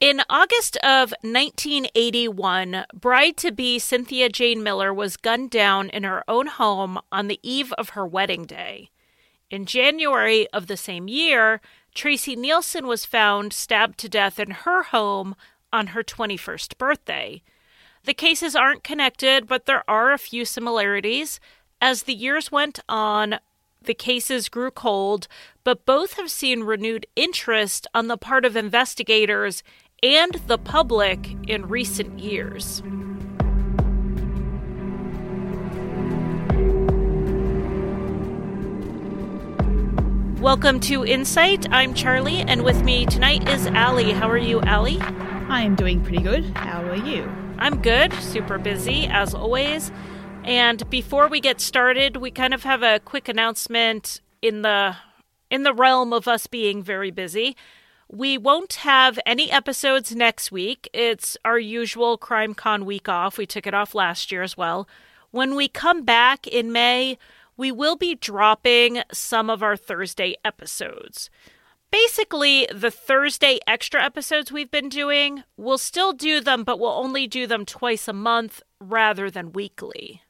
In August of 1981, bride to be Cynthia Jane Miller was gunned down in her own home on the eve of her wedding day. In January of the same year, Tracey Neilson was found stabbed to death in her home on her 21st birthday. The cases aren't connected, but there are a few similarities. As the years went on, the cases grew cold, but both have seen renewed interest on the part of investigators and the public in recent years. Welcome to Insight. I'm Charlie, and with me tonight is Allie. How are you, Allie? I am doing pretty good. How are you? I'm good, super busy as always. And before we get started, we kind of have a quick announcement in the in the realm of us being very busy. We won't have any episodes next week. It's our usual Crime Con week off. We took it off last year as well. When we come back in May, we will be dropping some of our Thursday episodes. Basically, the Thursday extra episodes we've been doing, we'll still do them, but we'll only do them twice a month rather than weekly.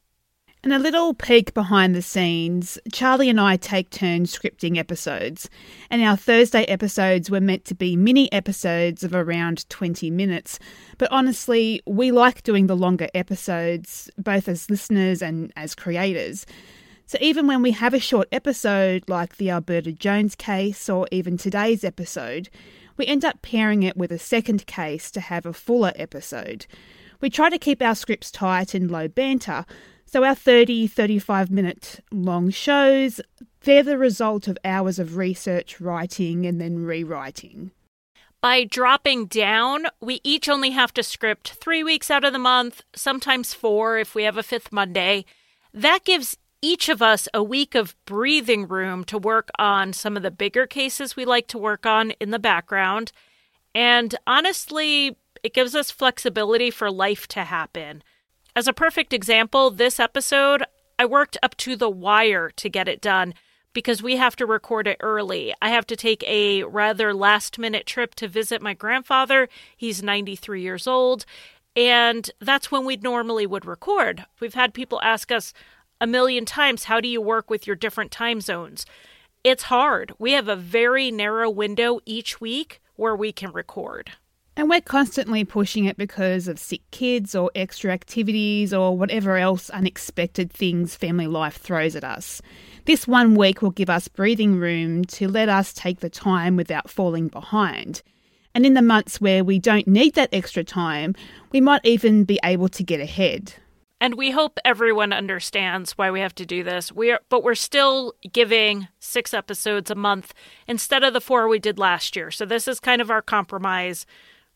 And a little peek behind the scenes Charlie and I take turns scripting episodes, and our Thursday episodes were meant to be mini episodes of around 20 minutes. But honestly, we like doing the longer episodes, both as listeners and as creators. So even when we have a short episode like the Alberta Jones case or even today's episode, we end up pairing it with a second case to have a fuller episode. We try to keep our scripts tight and low banter, so, our 30, 35 minute long shows, they're the result of hours of research, writing, and then rewriting. By dropping down, we each only have to script three weeks out of the month, sometimes four if we have a fifth Monday. That gives each of us a week of breathing room to work on some of the bigger cases we like to work on in the background. And honestly, it gives us flexibility for life to happen. As a perfect example, this episode, I worked up to the wire to get it done because we have to record it early. I have to take a rather last minute trip to visit my grandfather. He's 93 years old, and that's when we normally would record. We've had people ask us a million times, how do you work with your different time zones? It's hard. We have a very narrow window each week where we can record. And we're constantly pushing it because of sick kids or extra activities or whatever else unexpected things family life throws at us. This one week will give us breathing room to let us take the time without falling behind. And in the months where we don't need that extra time, we might even be able to get ahead. And we hope everyone understands why we have to do this. We are, but we're still giving six episodes a month instead of the four we did last year. So this is kind of our compromise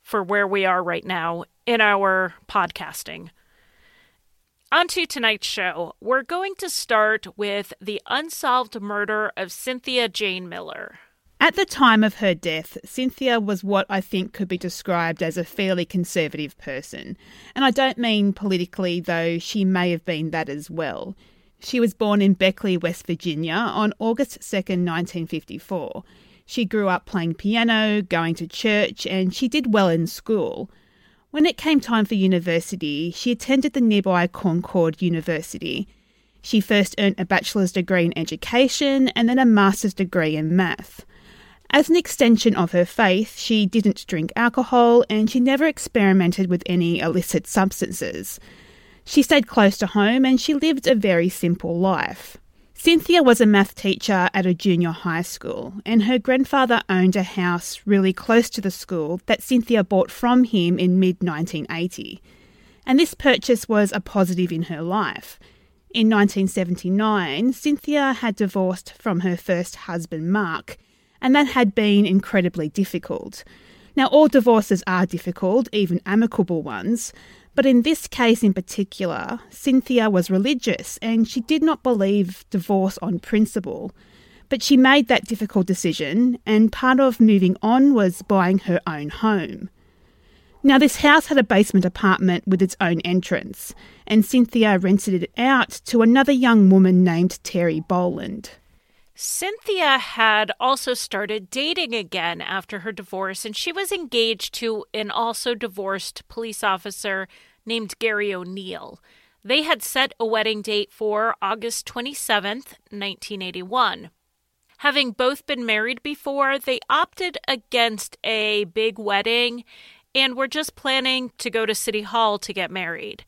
for where we are right now in our podcasting. On to tonight's show. We're going to start with the unsolved murder of Cynthia Jane Miller. At the time of her death, Cynthia was what I think could be described as a fairly conservative person. And I don't mean politically, though she may have been that as well. She was born in Beckley, West Virginia on August 2nd, 1954. She grew up playing piano, going to church, and she did well in school. When it came time for university, she attended the nearby Concord University. She first earned a bachelor's degree in education and then a master's degree in math. As an extension of her faith, she didn't drink alcohol and she never experimented with any illicit substances. She stayed close to home and she lived a very simple life. Cynthia was a math teacher at a junior high school, and her grandfather owned a house really close to the school that Cynthia bought from him in mid 1980. And this purchase was a positive in her life. In 1979, Cynthia had divorced from her first husband, Mark, and that had been incredibly difficult. Now, all divorces are difficult, even amicable ones, but in this case in particular, Cynthia was religious and she did not believe divorce on principle. But she made that difficult decision, and part of moving on was buying her own home. Now, this house had a basement apartment with its own entrance, and Cynthia rented it out to another young woman named Terry Boland. Cynthia had also started dating again after her divorce, and she was engaged to an also divorced police officer named Gary O'Neill. They had set a wedding date for August 27th, 1981. Having both been married before, they opted against a big wedding and were just planning to go to City Hall to get married.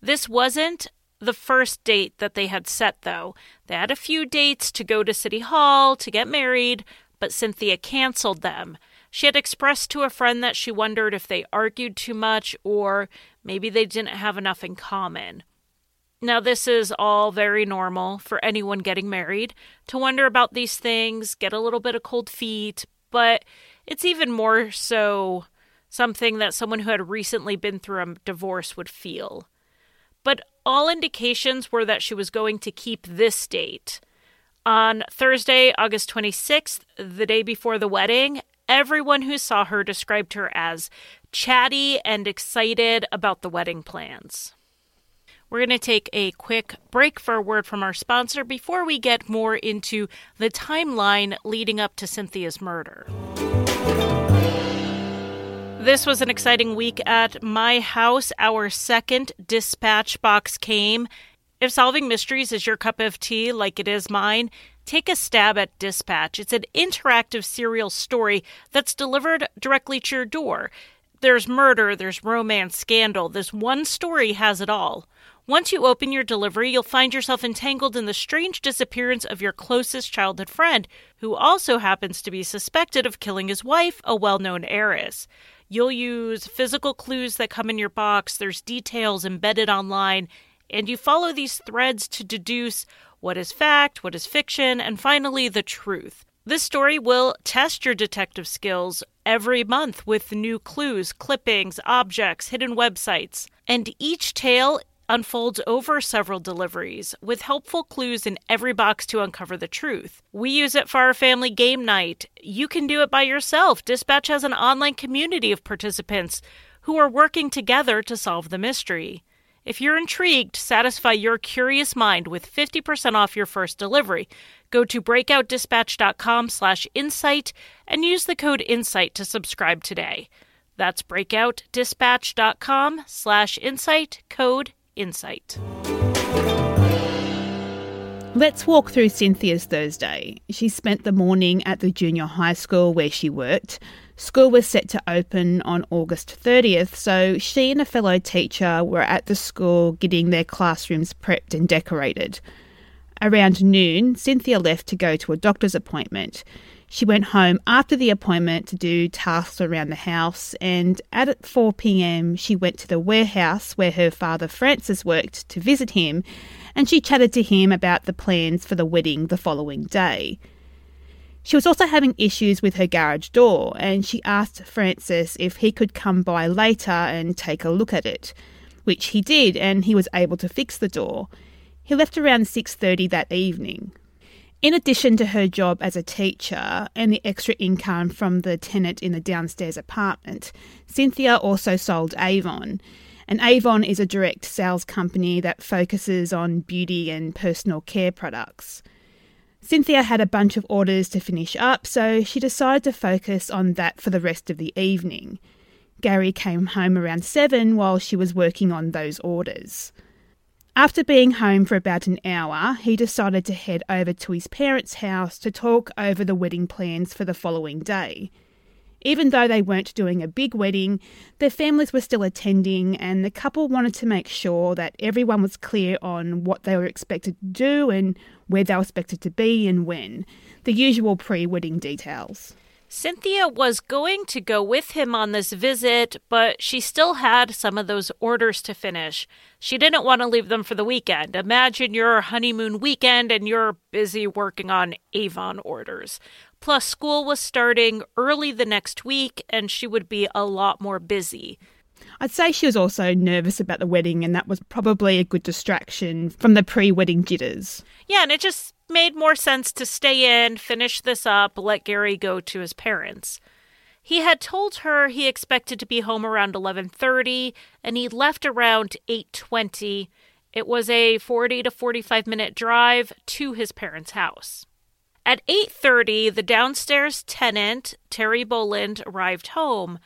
This wasn't the first date that they had set, though. They had a few dates to go to City Hall to get married, but Cynthia canceled them. She had expressed to a friend that she wondered if they argued too much or maybe they didn't have enough in common. Now, this is all very normal for anyone getting married to wonder about these things, get a little bit of cold feet, but it's even more so something that someone who had recently been through a divorce would feel. But all indications were that she was going to keep this date. On Thursday, August 26th, the day before the wedding, everyone who saw her described her as chatty and excited about the wedding plans. We're going to take a quick break for a word from our sponsor before we get more into the timeline leading up to Cynthia's murder. This was an exciting week at my house. Our second dispatch box came. If solving mysteries is your cup of tea, like it is mine, take a stab at Dispatch. It's an interactive serial story that's delivered directly to your door. There's murder, there's romance, scandal. This one story has it all. Once you open your delivery, you'll find yourself entangled in the strange disappearance of your closest childhood friend, who also happens to be suspected of killing his wife, a well known heiress. You'll use physical clues that come in your box, there's details embedded online, and you follow these threads to deduce what is fact, what is fiction, and finally the truth. This story will test your detective skills every month with new clues, clippings, objects, hidden websites. And each tale unfolds over several deliveries with helpful clues in every box to uncover the truth. We use it for our family game night. You can do it by yourself. Dispatch has an online community of participants who are working together to solve the mystery. If you're intrigued, satisfy your curious mind with 50% off your first delivery. Go to breakoutdispatch.com slash insight and use the code insight to subscribe today. That's breakoutdispatch.com slash insight, code insight. Let's walk through Cynthia's Thursday. She spent the morning at the junior high school where she worked. School was set to open on August 30th, so she and a fellow teacher were at the school getting their classrooms prepped and decorated. Around noon, Cynthia left to go to a doctor's appointment. She went home after the appointment to do tasks around the house, and at 4 pm, she went to the warehouse where her father Francis worked to visit him, and she chatted to him about the plans for the wedding the following day. She was also having issues with her garage door, and she asked Francis if he could come by later and take a look at it, which he did, and he was able to fix the door. He left around 6:30 that evening. In addition to her job as a teacher and the extra income from the tenant in the downstairs apartment, Cynthia also sold Avon. And Avon is a direct sales company that focuses on beauty and personal care products. Cynthia had a bunch of orders to finish up, so she decided to focus on that for the rest of the evening. Gary came home around 7 while she was working on those orders. After being home for about an hour, he decided to head over to his parents' house to talk over the wedding plans for the following day. Even though they weren't doing a big wedding, their families were still attending, and the couple wanted to make sure that everyone was clear on what they were expected to do and where they were expected to be and when the usual pre wedding details. Cynthia was going to go with him on this visit, but she still had some of those orders to finish. She didn't want to leave them for the weekend. Imagine your honeymoon weekend and you're busy working on Avon orders. Plus, school was starting early the next week, and she would be a lot more busy. I'd say she was also nervous about the wedding, and that was probably a good distraction from the pre wedding jitters. Yeah, and it just made more sense to stay in, finish this up, let Gary go to his parents. He had told her he expected to be home around 11:30 and he left around 8:20. It was a 40 to 45 minute drive to his parents' house. At 8:30, the downstairs tenant, Terry Boland, arrived home.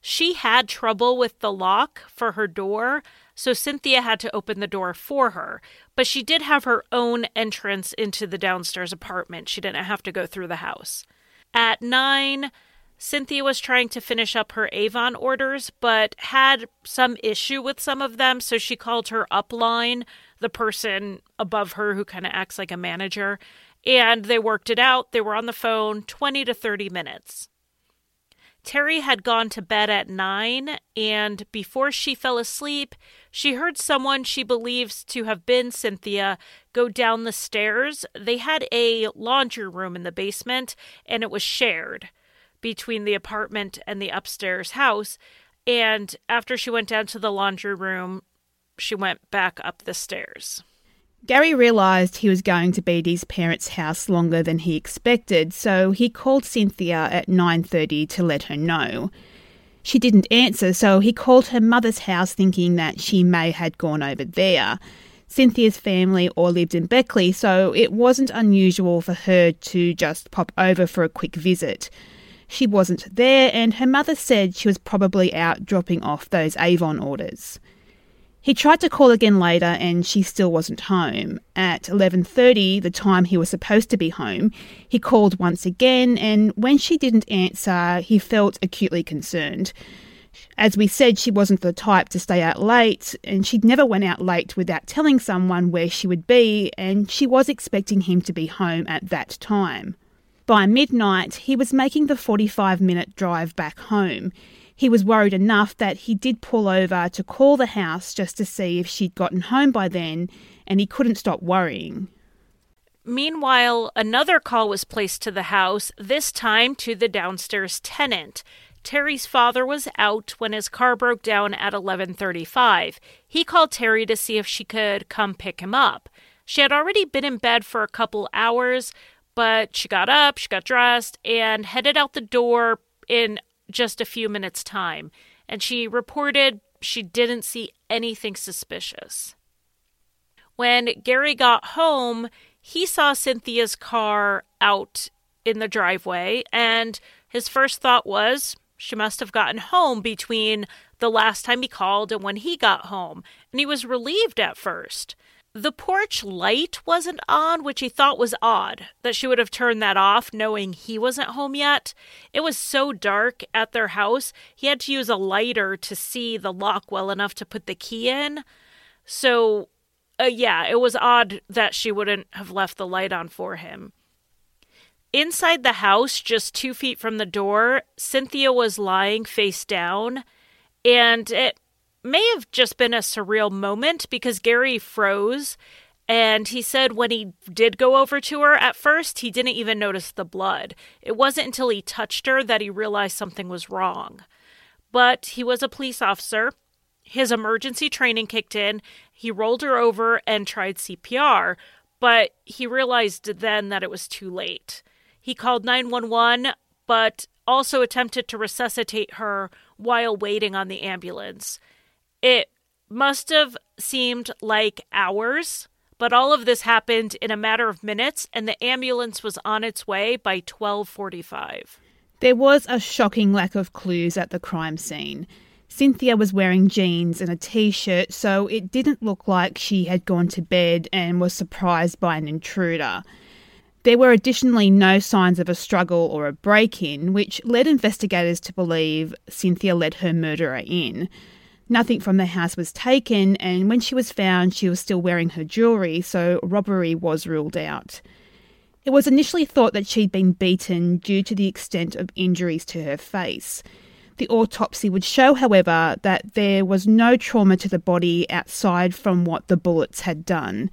She had trouble with the lock for her door, so Cynthia had to open the door for her. But she did have her own entrance into the downstairs apartment. She didn't have to go through the house. At 9, Cynthia was trying to finish up her Avon orders, but had some issue with some of them, so she called her upline, the person above her who kind of acts like a manager, and they worked it out. They were on the phone 20 to 30 minutes. Terry had gone to bed at 9, and before she fell asleep, she heard someone she believes to have been Cynthia go down the stairs. They had a laundry room in the basement, and it was shared between the apartment and the upstairs house. And after she went down to the laundry room, she went back up the stairs. Gary realised he was going to be at his parents' house longer than he expected, so he called Cynthia at 9:30 to let her know. She didn't answer, so he called her mother's house thinking that she may had gone over there. Cynthia's family all lived in Beckley, so it wasn't unusual for her to just pop over for a quick visit. She wasn't there, and her mother said she was probably out dropping off those Avon orders. He tried to call again later and she still wasn't home. At 11:30, the time he was supposed to be home, he called once again and when she didn't answer, he felt acutely concerned. As we said, she wasn't the type to stay out late, and she'd never went out late without telling someone where she would be, and she was expecting him to be home at that time. By midnight, he was making the 45 minute drive back home. He was worried enough that he did pull over to call the house just to see if she'd gotten home by then, and he couldn't stop worrying. Meanwhile, another call was placed to the house, this time to the downstairs tenant. Terry's father was out when his car broke down at 11:35. He called Terry to see if she could come pick him up. She had already been in bed for a couple hours, but she got up, she got dressed, and headed out the door in just a few minutes' time. And she reported she didn't see anything suspicious. When Gary got home, he saw Cynthia's car out in the driveway, and his first thought was she must have gotten home between the last time he called and when he got home. And he was relieved at first. The porch light wasn't on, which he thought was odd that she would have turned that off knowing he wasn't home yet. It was so dark at their house, he had to use a lighter to see the lock well enough to put the key in. So, uh, yeah, it was odd that she wouldn't have left the light on for him. Inside the house, just two feet from the door, Cynthia was lying face down, and it may have just been a surreal moment because Gary froze. And he said when he did go over to her at first, he didn't even notice the blood. It wasn't until he touched her that he realized something was wrong. But he was a police officer. His emergency training kicked in. He rolled her over and tried CPR, but he realized then that it was too late. He called 911, but also attempted to resuscitate her while waiting on the ambulance. It must have seemed like hours, but all of this happened in a matter of minutes and the ambulance was on its way by 12:45. There was a shocking lack of clues at the crime scene. Cynthia was wearing jeans and a t shirt, so it didn't look like she had gone to bed and was surprised by an intruder. There were additionally no signs of a struggle or a break in, which led investigators to believe Cynthia led her murderer in. Nothing from the house was taken, and when she was found, she was still wearing her jewellery, so robbery was ruled out. It was initially thought that she'd been beaten due to the extent of injuries to her face. The autopsy would show, however, that there was no trauma to the body outside from what the bullets had done.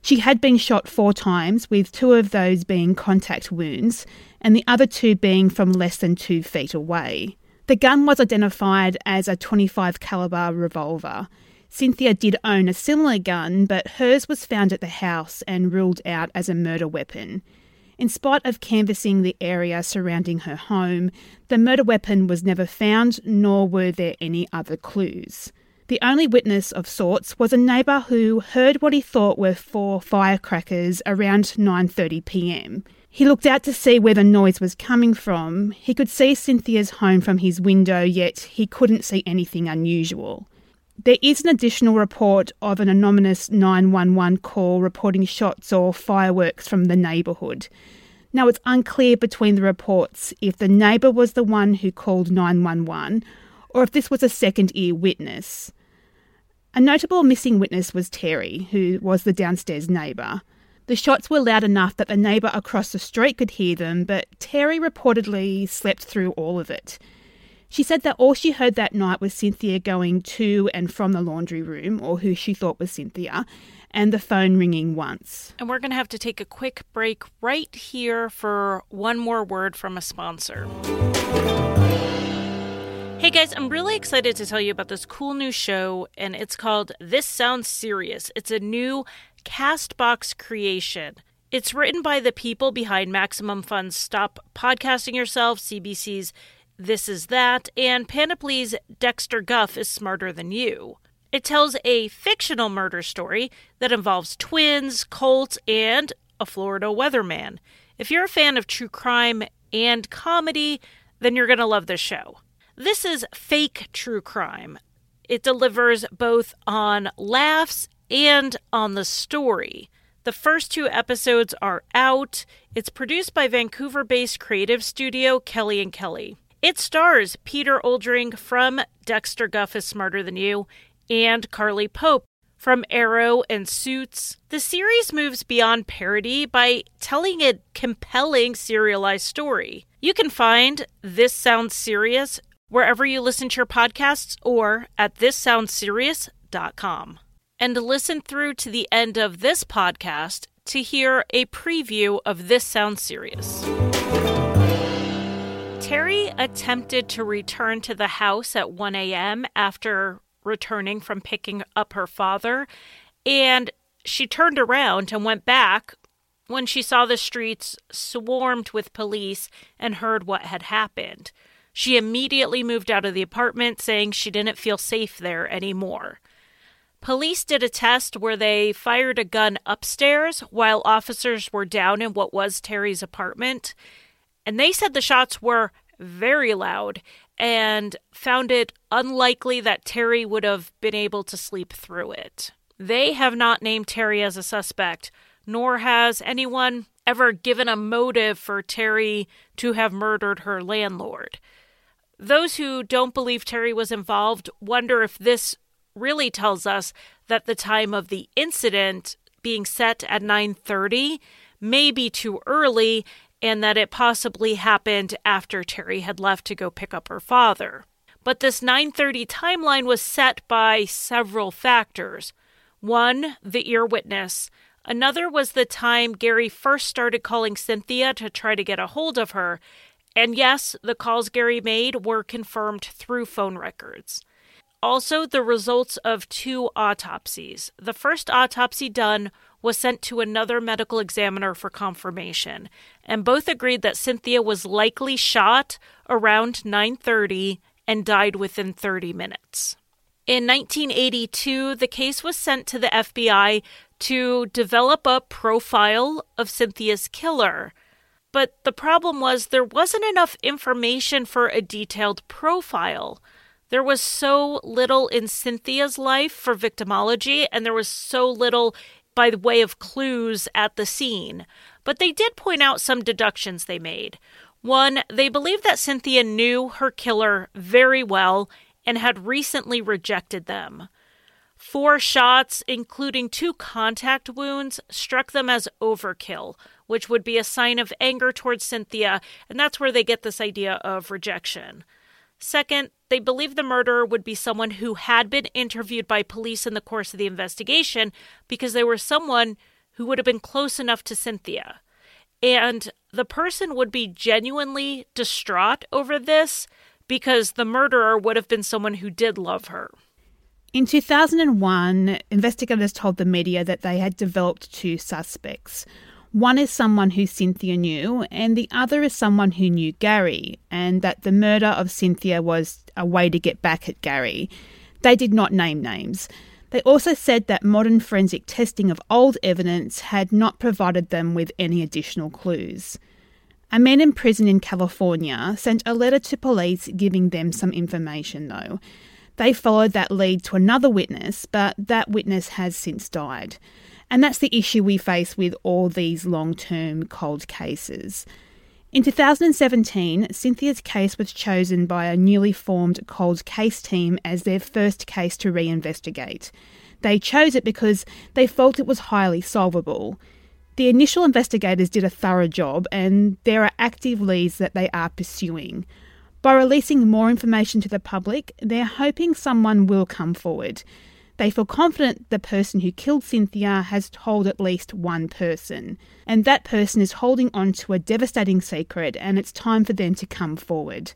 She had been shot four times, with two of those being contact wounds, and the other two being from less than two feet away. The gun was identified as a 25 caliber revolver. Cynthia did own a similar gun, but hers was found at the house and ruled out as a murder weapon. In spite of canvassing the area surrounding her home, the murder weapon was never found, nor were there any other clues. The only witness of sorts was a neighbour who heard what he thought were four firecrackers around 9:30 p.m. He looked out to see where the noise was coming from. He could see Cynthia's home from his window, yet he couldn't see anything unusual. There is an additional report of an anonymous 911 call reporting shots or fireworks from the neighbourhood. Now, it's unclear between the reports if the neighbour was the one who called 911 or if this was a second ear witness. A notable missing witness was Terry, who was the downstairs neighbour. The shots were loud enough that the neighbour across the street could hear them, but Terry reportedly slept through all of it. She said that all she heard that night was Cynthia going to and from the laundry room, or who she thought was Cynthia, and the phone ringing once. And we're going to have to take a quick break right here for one more word from a sponsor. Hey guys, I'm really excited to tell you about this cool new show, and it's called This Sounds Serious. It's a new Castbox creation. It's written by the people behind Maximum Fun's Stop Podcasting Yourself, CBC's This Is That, and Panoply's Dexter Guff is Smarter Than You. It tells a fictional murder story that involves twins, cults, and a Florida weatherman. If you're a fan of true crime and comedy, then you're going to love this show. This is fake true crime. It delivers both on laughs and on the story. The first two episodes are out. It's produced by Vancouver based creative studio Kelly and Kelly. It stars Peter Oldring from Dexter Guff is Smarter Than You and Carly Pope from Arrow and Suits. The series moves beyond parody by telling a compelling serialized story. You can find This Sounds Serious wherever you listen to your podcasts or at thissoundsserious.com and listen through to the end of this podcast to hear a preview of This sound Serious. Terry attempted to return to the house at 1 a.m. after returning from picking up her father, and she turned around and went back when she saw the streets swarmed with police and heard what had happened. She immediately moved out of the apartment, saying she didn't feel safe there anymore. Police did a test where they fired a gun upstairs while officers were down in what was Terry's apartment. And they said the shots were very loud and found it unlikely that Terry would have been able to sleep through it. They have not named Terry as a suspect, nor has anyone ever given a motive for Terry to have murdered her landlord. Those who don't believe Terry was involved wonder if this really tells us that the time of the incident being set at 9:30 may be too early and that it possibly happened after Terry had left to go pick up her father. But this 9:30 timeline was set by several factors. One, the ear witness. Another was the time Gary first started calling Cynthia to try to get a hold of her. And yes, the calls Gary made were confirmed through phone records. Also, the results of two autopsies. The first autopsy done was sent to another medical examiner for confirmation, and both agreed that Cynthia was likely shot around 9:30 and died within 30 minutes. In 1982, the case was sent to the FBI to develop a profile of Cynthia's killer. But the problem was there wasn't enough information for a detailed profile. There was so little in Cynthia's life for victimology, and there was so little by way of clues at the scene. But they did point out some deductions they made. One, they believed that Cynthia knew her killer very well and had recently rejected them. Four shots, including two contact wounds, struck them as overkill, which would be a sign of anger towards Cynthia, and that's where they get this idea of rejection. Second, they believe the murderer would be someone who had been interviewed by police in the course of the investigation because they were someone who would have been close enough to Cynthia. And the person would be genuinely distraught over this because the murderer would have been someone who did love her. In 2001, investigators told the media that they had developed two suspects one is someone who Cynthia knew, and the other is someone who knew Gary, and that the murder of Cynthia was a way to get back at Gary. They did not name names. They also said that modern forensic testing of old evidence had not provided them with any additional clues. A man in prison in California sent a letter to police giving them some information, though. They followed that lead to another witness, but that witness has since died. And that's the issue we face with all these long term cold cases. In 2017, Cynthia's case was chosen by a newly formed cold case team as their first case to reinvestigate. They chose it because they felt it was highly solvable. The initial investigators did a thorough job, and there are active leads that they are pursuing. By releasing more information to the public, they're hoping someone will come forward. They feel confident the person who killed Cynthia has told at least one person, and that person is holding on to a devastating secret, and it's time for them to come forward.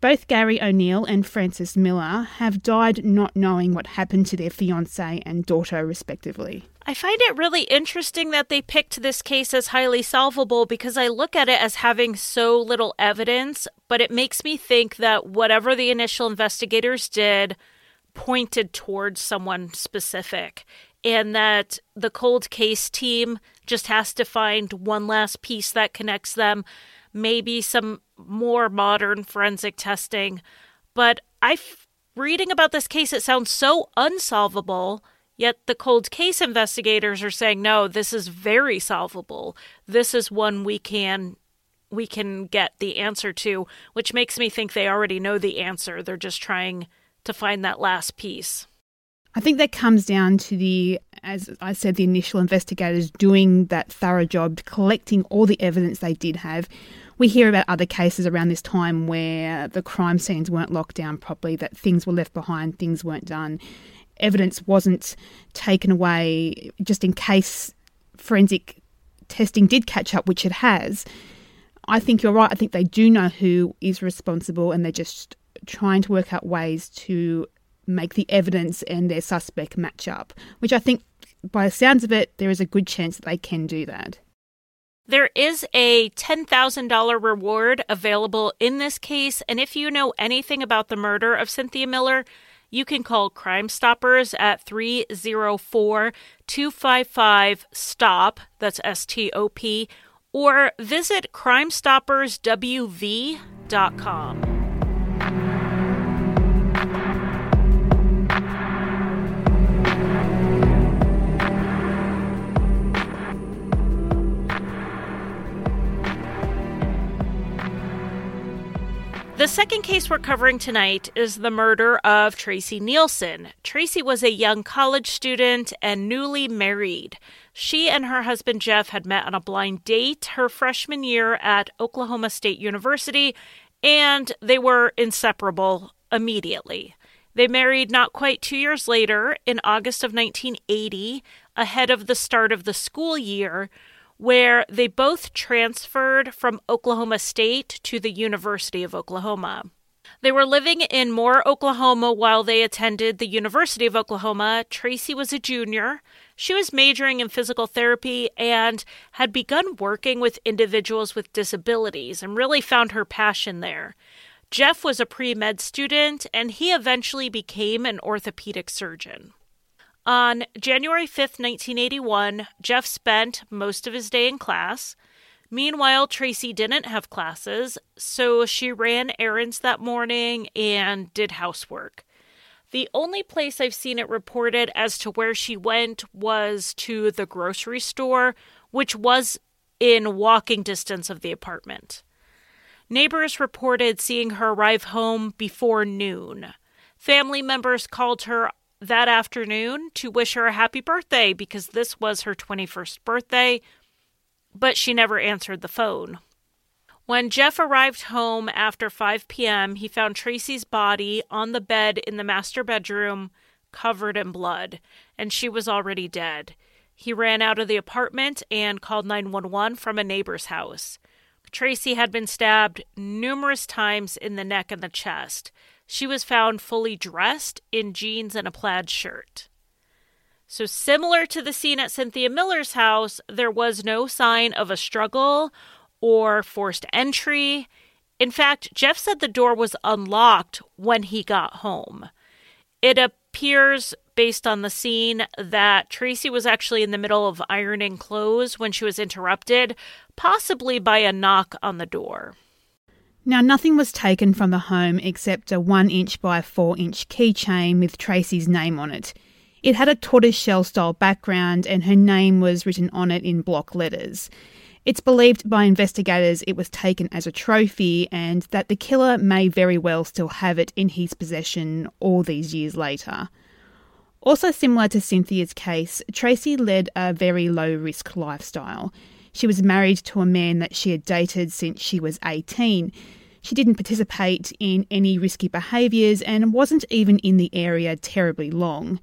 Both Gary O'Neill and Francis Miller have died not knowing what happened to their fiance and daughter, respectively. I find it really interesting that they picked this case as highly solvable because I look at it as having so little evidence, but it makes me think that whatever the initial investigators did pointed towards someone specific, and that the cold case team just has to find one last piece that connects them maybe some more modern forensic testing. But I reading about this case, it sounds so unsolvable. Yet the cold case investigators are saying, no, this is very solvable. This is one we can we can get the answer to, which makes me think they already know the answer. They're just trying to find that last piece. I think that comes down to the, as I said, the initial investigators doing that thorough job, collecting all the evidence they did have, we hear about other cases around this time where the crime scenes weren't locked down properly, that things were left behind, things weren't done, evidence wasn't taken away just in case forensic testing did catch up, which it has. I think you're right. I think they do know who is responsible and they're just trying to work out ways to make the evidence and their suspect match up, which I think, by the sounds of it, there is a good chance that they can do that. There is a $10,000 reward available in this case, and if you know anything about the murder of Cynthia Miller, you can call Crime Stoppers at 304 255 STOP, that's S T O P, or visit crimestopperswv.com. The second case we're covering tonight is the murder of Tracey Neilson. Tracey was a young college student and newly married. She and her husband Jeff had met on a blind date her freshman year at Oklahoma State University, and they were inseparable immediately. They married not quite two years later, in August of 1980, ahead of the start of the school year, where they both transferred from Oklahoma State to the University of Oklahoma. They were living in Moore, Oklahoma while they attended the University of Oklahoma. Tracey was a junior. She was majoring in physical therapy and had begun working with individuals with disabilities and really found her passion there. Jeff was a pre med student and he eventually became an orthopedic surgeon. On January 5th, 1981, Jeff spent most of his day in class. Meanwhile, Tracey didn't have classes, so she ran errands that morning and did housework. The only place I've seen it reported as to where she went was to the grocery store, which was in walking distance of the apartment. Neighbors reported seeing her arrive home before noon. Family members called her that afternoon to wish her a happy birthday because this was her 21st birthday, but she never answered the phone. When Jeff arrived home after 5 p.m., he found Tracey's body on the bed in the master bedroom, covered in blood, and she was already dead. He ran out of the apartment and called 911 from a neighbor's house. Tracey had been stabbed numerous times in the neck and the chest. She was found fully dressed in jeans and a plaid shirt. So, similar to the scene at Cynthia Miller's house, there was no sign of a struggle or forced entry. In fact, Jeff said the door was unlocked when he got home. It appears based on the scene that Tracey was actually in the middle of ironing clothes when she was interrupted, possibly by a knock on the door. Now, nothing was taken from the home except a 1 inch by 4 inch keychain with Tracey's name on it. It had a tortoiseshell style background and her name was written on it in block letters. It's believed by investigators it was taken as a trophy and that the killer may very well still have it in his possession all these years later. Also, similar to Cynthia's case, Tracey led a very low risk lifestyle. She was married to a man that she had dated since she was 18. She didn't participate in any risky behaviours and wasn't even in the area terribly long.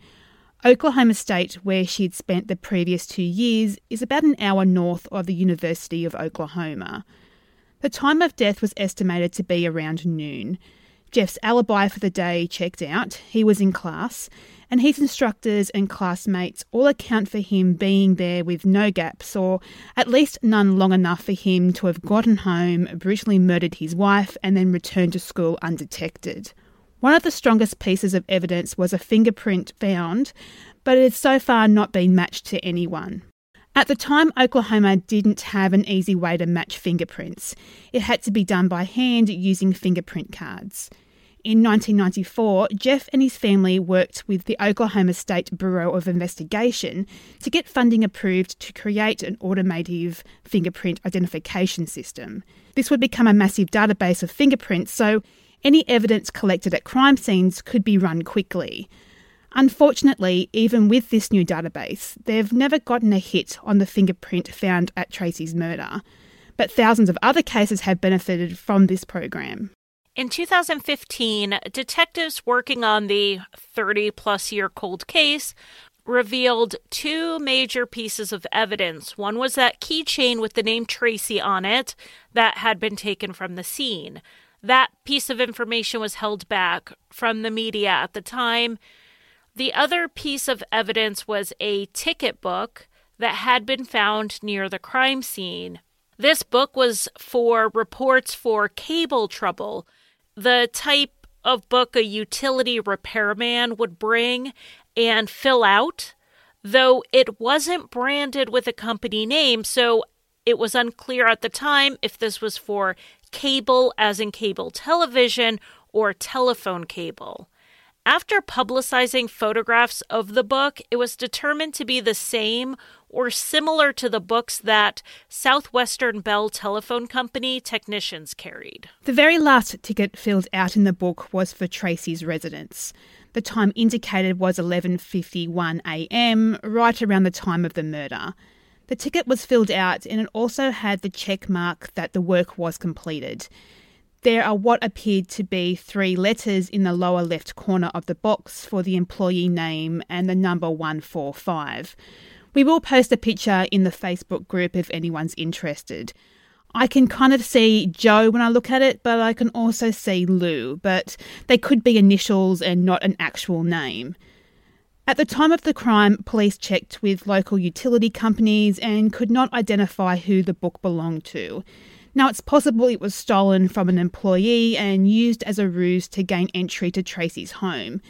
Oklahoma State, where she had spent the previous two years, is about an hour north of the University of Oklahoma. The time of death was estimated to be around noon. Jeff's alibi for the day checked out. He was in class, and his instructors and classmates all account for him being there with no gaps, or at least none long enough for him to have gotten home, brutally murdered his wife, and then returned to school undetected. One of the strongest pieces of evidence was a fingerprint found, but it has so far not been matched to anyone. At the time, Oklahoma didn't have an easy way to match fingerprints. It had to be done by hand using fingerprint cards. In 1994, Jeff and his family worked with the Oklahoma State Bureau of Investigation to get funding approved to create an automated fingerprint identification system. This would become a massive database of fingerprints, so any evidence collected at crime scenes could be run quickly. Unfortunately, even with this new database, they've never gotten a hit on the fingerprint found at Tracey's murder. But thousands of other cases have benefited from this program. In 2015, detectives working on the 30 plus year cold case revealed two major pieces of evidence. One was that keychain with the name Tracey on it that had been taken from the scene. That piece of information was held back from the media at the time. The other piece of evidence was a ticket book that had been found near the crime scene. This book was for reports for cable trouble the type of book a utility repairman would bring and fill out, though it wasn't branded with a company name, so it was unclear at the time if this was for cable, as in cable television, or telephone cable. After publicizing photographs of the book, it was determined to be the same or similar to the books that Southwestern Bell Telephone Company technicians carried. The very last ticket filled out in the book was for Tracey's residence. The time indicated was 11:51 a.m., right around the time of the murder. The ticket was filled out and it also had the check mark that the work was completed. There are what appeared to be three letters in the lower left corner of the box for the employee name and the number 145. We will post a picture in the Facebook group if anyone's interested. I can kind of see Joe when I look at it, but I can also see Lou, but they could be initials and not an actual name. At the time of the crime, police checked with local utility companies and could not identify who the book belonged to. Now, it's possible it was stolen from an employee and used as a ruse to gain entry to Tracey's home.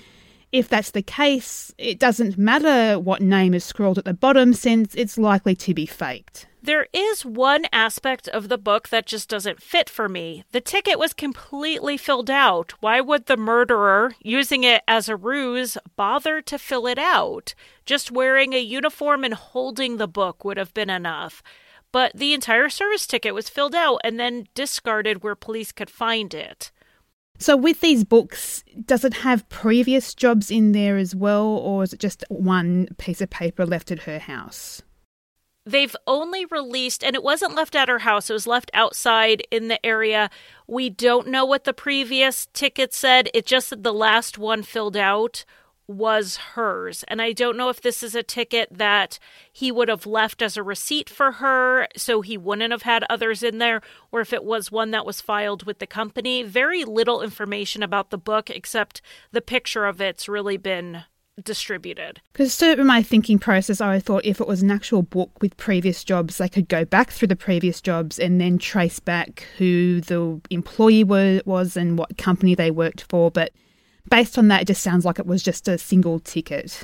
If that's the case, it doesn't matter what name is scrawled at the bottom since it's likely to be faked. There is one aspect of the book that just doesn't fit for me. The ticket was completely filled out. Why would the murderer, using it as a ruse, bother to fill it out? Just wearing a uniform and holding the book would have been enough but the entire service ticket was filled out and then discarded where police could find it. So, with these books, does it have previous jobs in there as well, or is it just one piece of paper left at her house? They've only released, and it wasn't left at her house, it was left outside in the area. We don't know what the previous ticket said. It just said the last one filled out was hers. And I don't know if this is a ticket that he would have left as a receipt for her, so he wouldn't have had others in there, or if it was one that was filed with the company. Very little information about the book, except the picture of it's really been distributed. Because through my thinking process, I thought if it was an actual book with previous jobs, they could go back through the previous jobs and then trace back who the employee was and what company they worked for. But based on that, it just sounds like it was just a single ticket.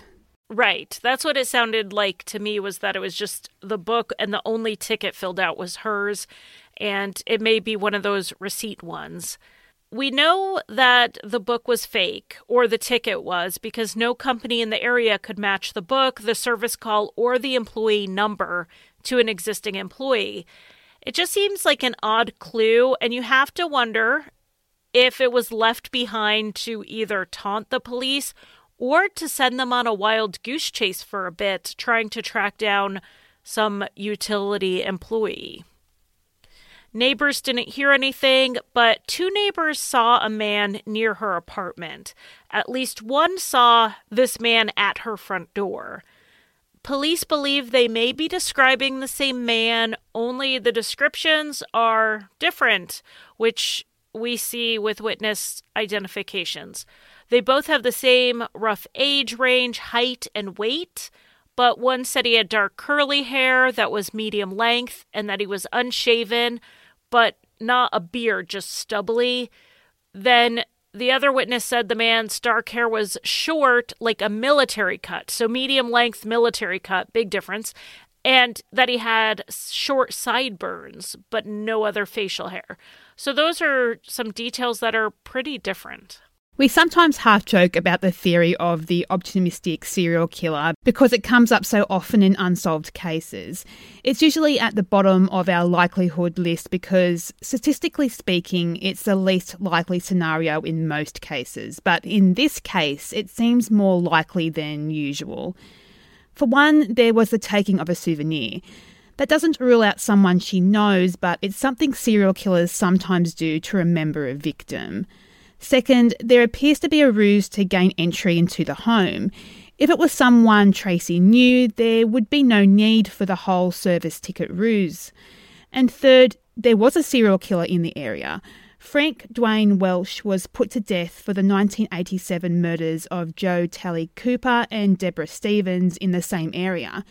Right. That's what it sounded like to me was that it was just the book and the only ticket filled out was hers and it may be one of those receipt ones. We know that the book was fake, or the ticket was, because no company in the area could match the book, the service call, or the employee number to an existing employee. It just seems like an odd clue, and you have to wonder if it was left behind to either taunt the police or to send them on a wild goose chase for a bit, trying to track down some utility employee. Neighbors didn't hear anything, but two neighbors saw a man near her apartment. At least one saw this man at her front door. Police believe they may be describing the same man, only the descriptions are different, which we see with witness identifications. They both have the same rough age range, height, and weight, but one said he had dark curly hair that was medium length and that he was unshaven but not a beard, just stubbly. Then the other witness said the man's dark hair was short, like a military cut. So, medium length military cut, big difference. And that he had short sideburns, but no other facial hair. So, those are some details that are pretty different. We sometimes half joke about the theory of the opportunistic serial killer because it comes up so often in unsolved cases. It's usually at the bottom of our likelihood list because, statistically speaking, it's the least likely scenario in most cases. But in this case, it seems more likely than usual. For one, there was the taking of a souvenir. That doesn't rule out someone she knows, but it's something serial killers sometimes do to remember a victim. Second, there appears to be a ruse to gain entry into the home. If it was someone Tracey knew, there would be no need for the whole service ticket ruse. And third, there was a serial killer in the area. Frank Duane Welch was put to death for the 1987 murders of Jo Talley Cooper and Deborah Stevens in the same area.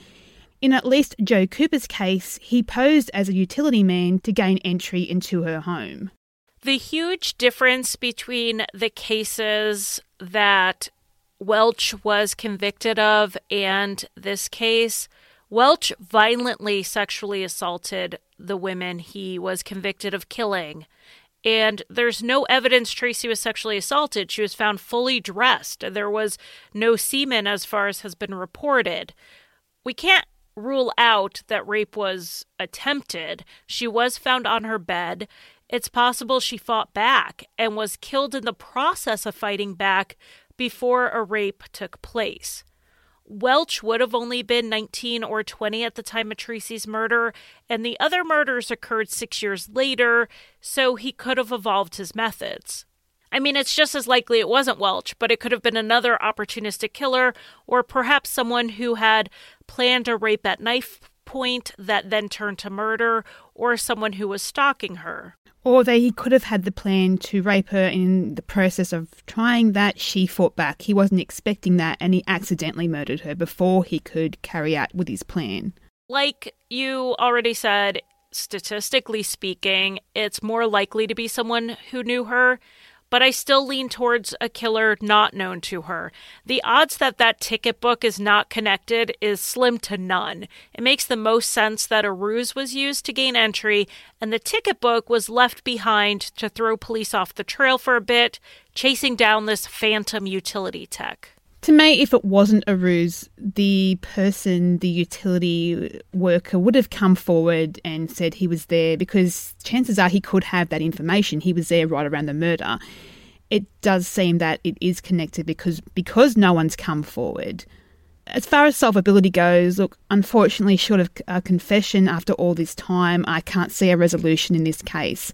In at least Jo Cooper's case, he posed as a utility man to gain entry into her home. The huge difference between the cases that Welch was convicted of and this case, Welch violently sexually assaulted the women he was convicted of killing. And there's no evidence Tracey was sexually assaulted. She was found fully dressed. There was no semen, as far as has been reported. We can't rule out that rape was attempted. She was found on her bed. It's possible she fought back and was killed in the process of fighting back before a rape took place. Welch would have only been 19 or 20 at the time of Tracey's murder, and the other murders occurred six years later, so he could have evolved his methods. I mean, it's just as likely it wasn't Welch, but it could have been another opportunistic killer, or perhaps someone who had planned a rape at knife point that then turned to murder, or someone who was stalking her. Or they he could have had the plan to rape her in the process of trying that. She fought back. He wasn't expecting that and he accidentally murdered her before he could carry out with his plan. Like you already said, statistically speaking, it's more likely to be someone who knew her but I still lean towards a killer not known to her. The odds that that ticket book is not connected is slim to none. It makes the most sense that a ruse was used to gain entry, and the ticket book was left behind to throw police off the trail for a bit, chasing down this phantom utility tech. To me, if it wasn't a ruse, the person, the utility worker, would have come forward and said he was there because chances are he could have that information. He was there right around the murder. It does seem that it is connected because because no one's come forward. As far as solvability goes, look, unfortunately, short of a confession after all this time, I can't see a resolution in this case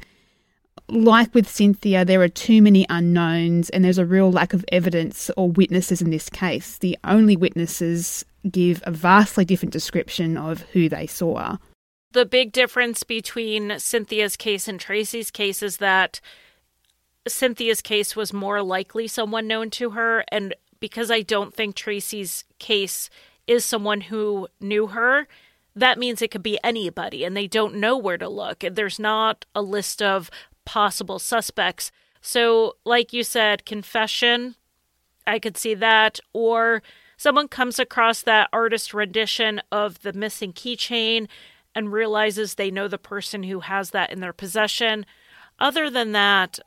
like with Cynthia, there are too many unknowns and there's a real lack of evidence or witnesses in this case. The only witnesses give a vastly different description of who they saw. The big difference between Cynthia's case and Tracey's case is that Cynthia's case was more likely someone known to her, and because I don't think Tracey's case is someone who knew her, that means it could be anybody and they don't know where to look. There's not a list of possible suspects. So, like you said, confession I could see that. Or someone comes across that artist rendition of the missing keychain and realizes they know the person who has that in their possession. Other than that,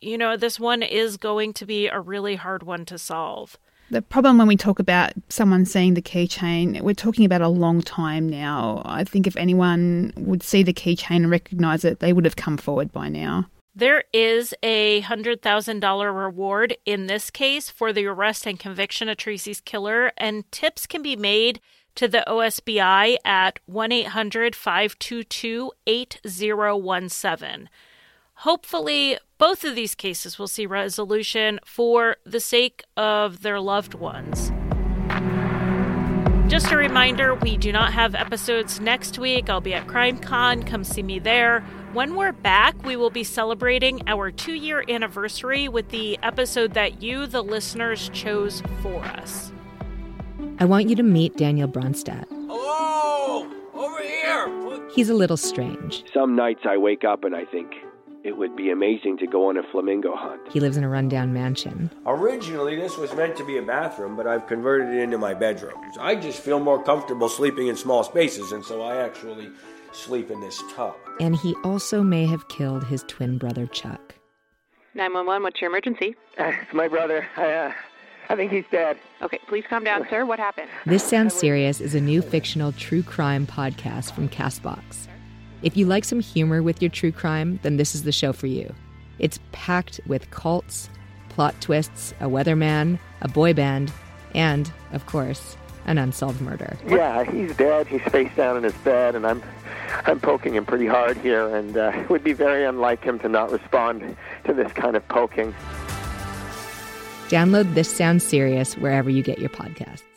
you know, this one is going to be a really hard one to solve. The problem when we talk about someone seeing the keychain, we're talking about a long time now. I think if anyone would see the keychain and recognize it, they would have come forward by now. There is a $100,000 reward in this case for the arrest and conviction of Tracey's killer, and tips can be made to the OSBI at 1 800 522 8017. Hopefully, both of these cases will see resolution for the sake of their loved ones. Just a reminder, we do not have episodes next week. I'll be at CrimeCon. Come see me there. When we're back, we will be celebrating our two year anniversary with the episode that you, the listeners, chose for us. I want you to meet Daniel Bronstadt. Hello! Over here! He's a little strange. Some nights I wake up and I think, it would be amazing to go on a flamingo hunt. He lives in a rundown mansion. Originally, this was meant to be a bathroom, but I've converted it into my bedroom. I just feel more comfortable sleeping in small spaces, and so I actually sleep in this tub. And he also may have killed his twin brother, Chuck. 911, what's your emergency? Uh, it's my brother. I, uh, I think he's dead. Okay, please calm down, sir. What happened? This Sounds Serious is a new fictional true crime podcast from Castbox. If you like some humor with your true crime, then this is the show for you. It's packed with cults, plot twists, a weatherman, a boy band, and, of course, an unsolved murder. Yeah, he's dead. He's face down in his bed, and I'm, I'm poking him pretty hard here, and uh, it would be very unlike him to not respond to this kind of poking. Download This Sounds Serious wherever you get your podcasts.